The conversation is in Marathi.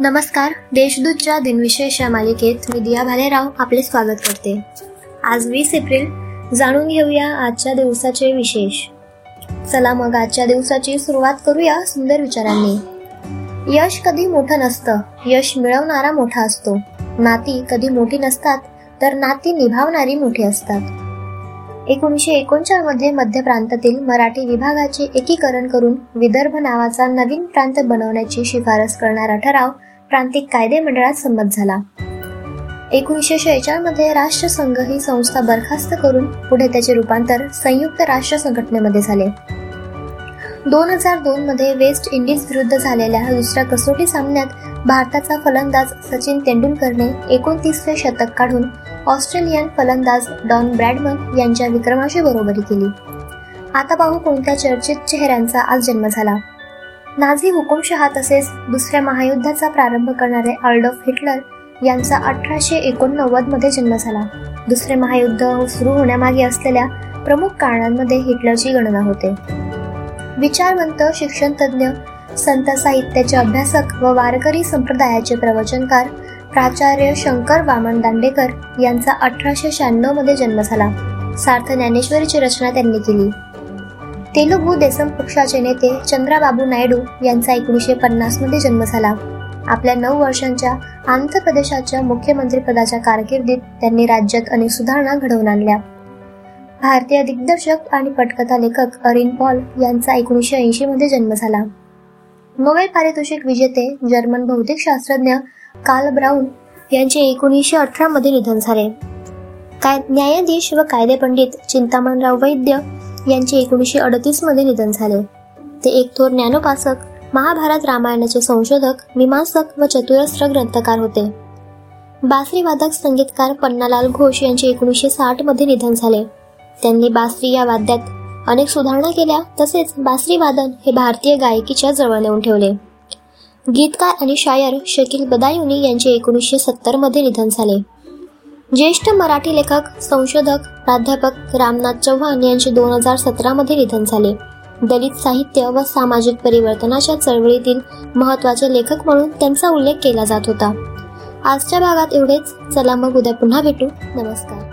नमस्कार देशदूतच्या दिनविशेष या मालिकेत मी दिया भालेराव आपले स्वागत करते. आज वीस एप्रिल जाणून घेऊया आजच्या दिवसाचे विशेष. चला मग आजच्या दिवसाची सुरुवात करूया सुंदर विचारांनी. यश कधी मोठं नसतं यश मिळवणारा मोठा असतो. नाती कधी मोठी नसतात तर नाती निभावणारी मोठी असतात. एकोणीसशे एकोणचाळमध्ये मध्य प्रांतातील मराठी विभागाचे एकीकरण करून विदर्भ नावाचा नवीन प्रांत बनवण्याची शिफारस करणारा ठराव प्रांतिक कायदे मंडळात संमत झाला. एकोणीसशे शेहेचाळमध्ये राष्ट्रसंघ ही संस्था बरखास्त करून पुढे त्याचे रूपांतर संयुक्त राष्ट्र संघटनेमध्ये झाले. दोन हजार दोन मध्ये वेस्ट इंडिज विरुद्ध झालेल्या दुसऱ्या कसोटी सामन्यात भारताचा फलंदाज सचिन तेंडुलकरने एकोणतीसवे शतक काढून ऑस्ट्रेलियन फलंदाज डॉन ब्रॅडमन यांच्या विक्रमाशी बरोबरी केली. आता पाहू कोणत्या चर्चित चेहऱ्यांचा आज जन्म झाला. नाझी हुकुमशहा तसेच दुसऱ्या महायुद्धाचा प्रारंभ करणारे ऑल्डॉफ हिटलर यांचा अठराशे एकोणनव्वदमध्ये जन्म झाला. दुसरे महायुद्ध सुरू होण्यामागे असलेल्या प्रमुख कारणांमध्ये हिटलरची गणना होते. विचारवंत शिक्षण तज्ज्ञ संत साहित्याचे अभ्यासक व वारकरी संप्रदायाचे प्रवचनकार प्राचार्य शंकर वामन दांडेकर यांचा अठराशे शहाण्णवमध्ये जन्म झाला. सार्थ ज्ञानेश्वरीची रचना त्यांनी केली. तेलुगू देसम पक्षाचे नेते चंद्राबाबू नायडू यांचा एकोणीसशे पन्नासमध्ये जन्म झाला. आपल्या नऊ वर्षांच्या आंध्र प्रदेशाच्या मुख्यमंत्रीपदाच्या कारकिर्दीत त्यांनी राज्यात अनेक सुधारणा घडवून आणल्या. भारतीय दिग्दर्शक आणि पटकथा लेखक अरिन पॉल यांचा एकोणीसशे ऐंशी मध्ये जन्म झाला. नोबेल पारितोषिक विजेते जर्मन भौतिक शास्त्रज्ञ कार्ल ब्राऊन यांचे एकोणीसशे अठरा मध्ये निधन झाले. काय न्यायाधीश व कायदेपंडित चिंतामणराव वैद्य यांचे एकोणीसशे अडतीसमध्ये निधन झाले. ते एक थोर ज्ञानोपासक महाभारत रामायणाचे संशोधक मीमांसक व चतुरस्त्र ग्रंथकार होते. बासरीवादक संगीतकार पन्नालाल घोष यांचे एकोणीसशे साठमध्ये निधन झाले. त्यांनी बासरी या वाद्यात अनेक सुधारणा केल्या तसेच बासरी वादन हे भारतीय गायकीच्या जवळ नेऊन ठेवले. गीतकार आणि शायर शकील बदायुनी यांचे एकोणीसशे सत्तरमध्ये निधन झाले. ज्येष्ठ मराठी लेखक संशोधक प्राध्यापक रामनाथ चव्हाण यांचे दोन हजार सतरामध्ये निधन झाले. दलित साहित्य व सामाजिक परिवर्तनाच्या चळवळीतील महत्त्वाचे लेखक म्हणून त्यांचा उल्लेख केला जात होता. आजच्या भागात एवढेच. चला मग उद्या पुन्हा भेटू. नमस्कार.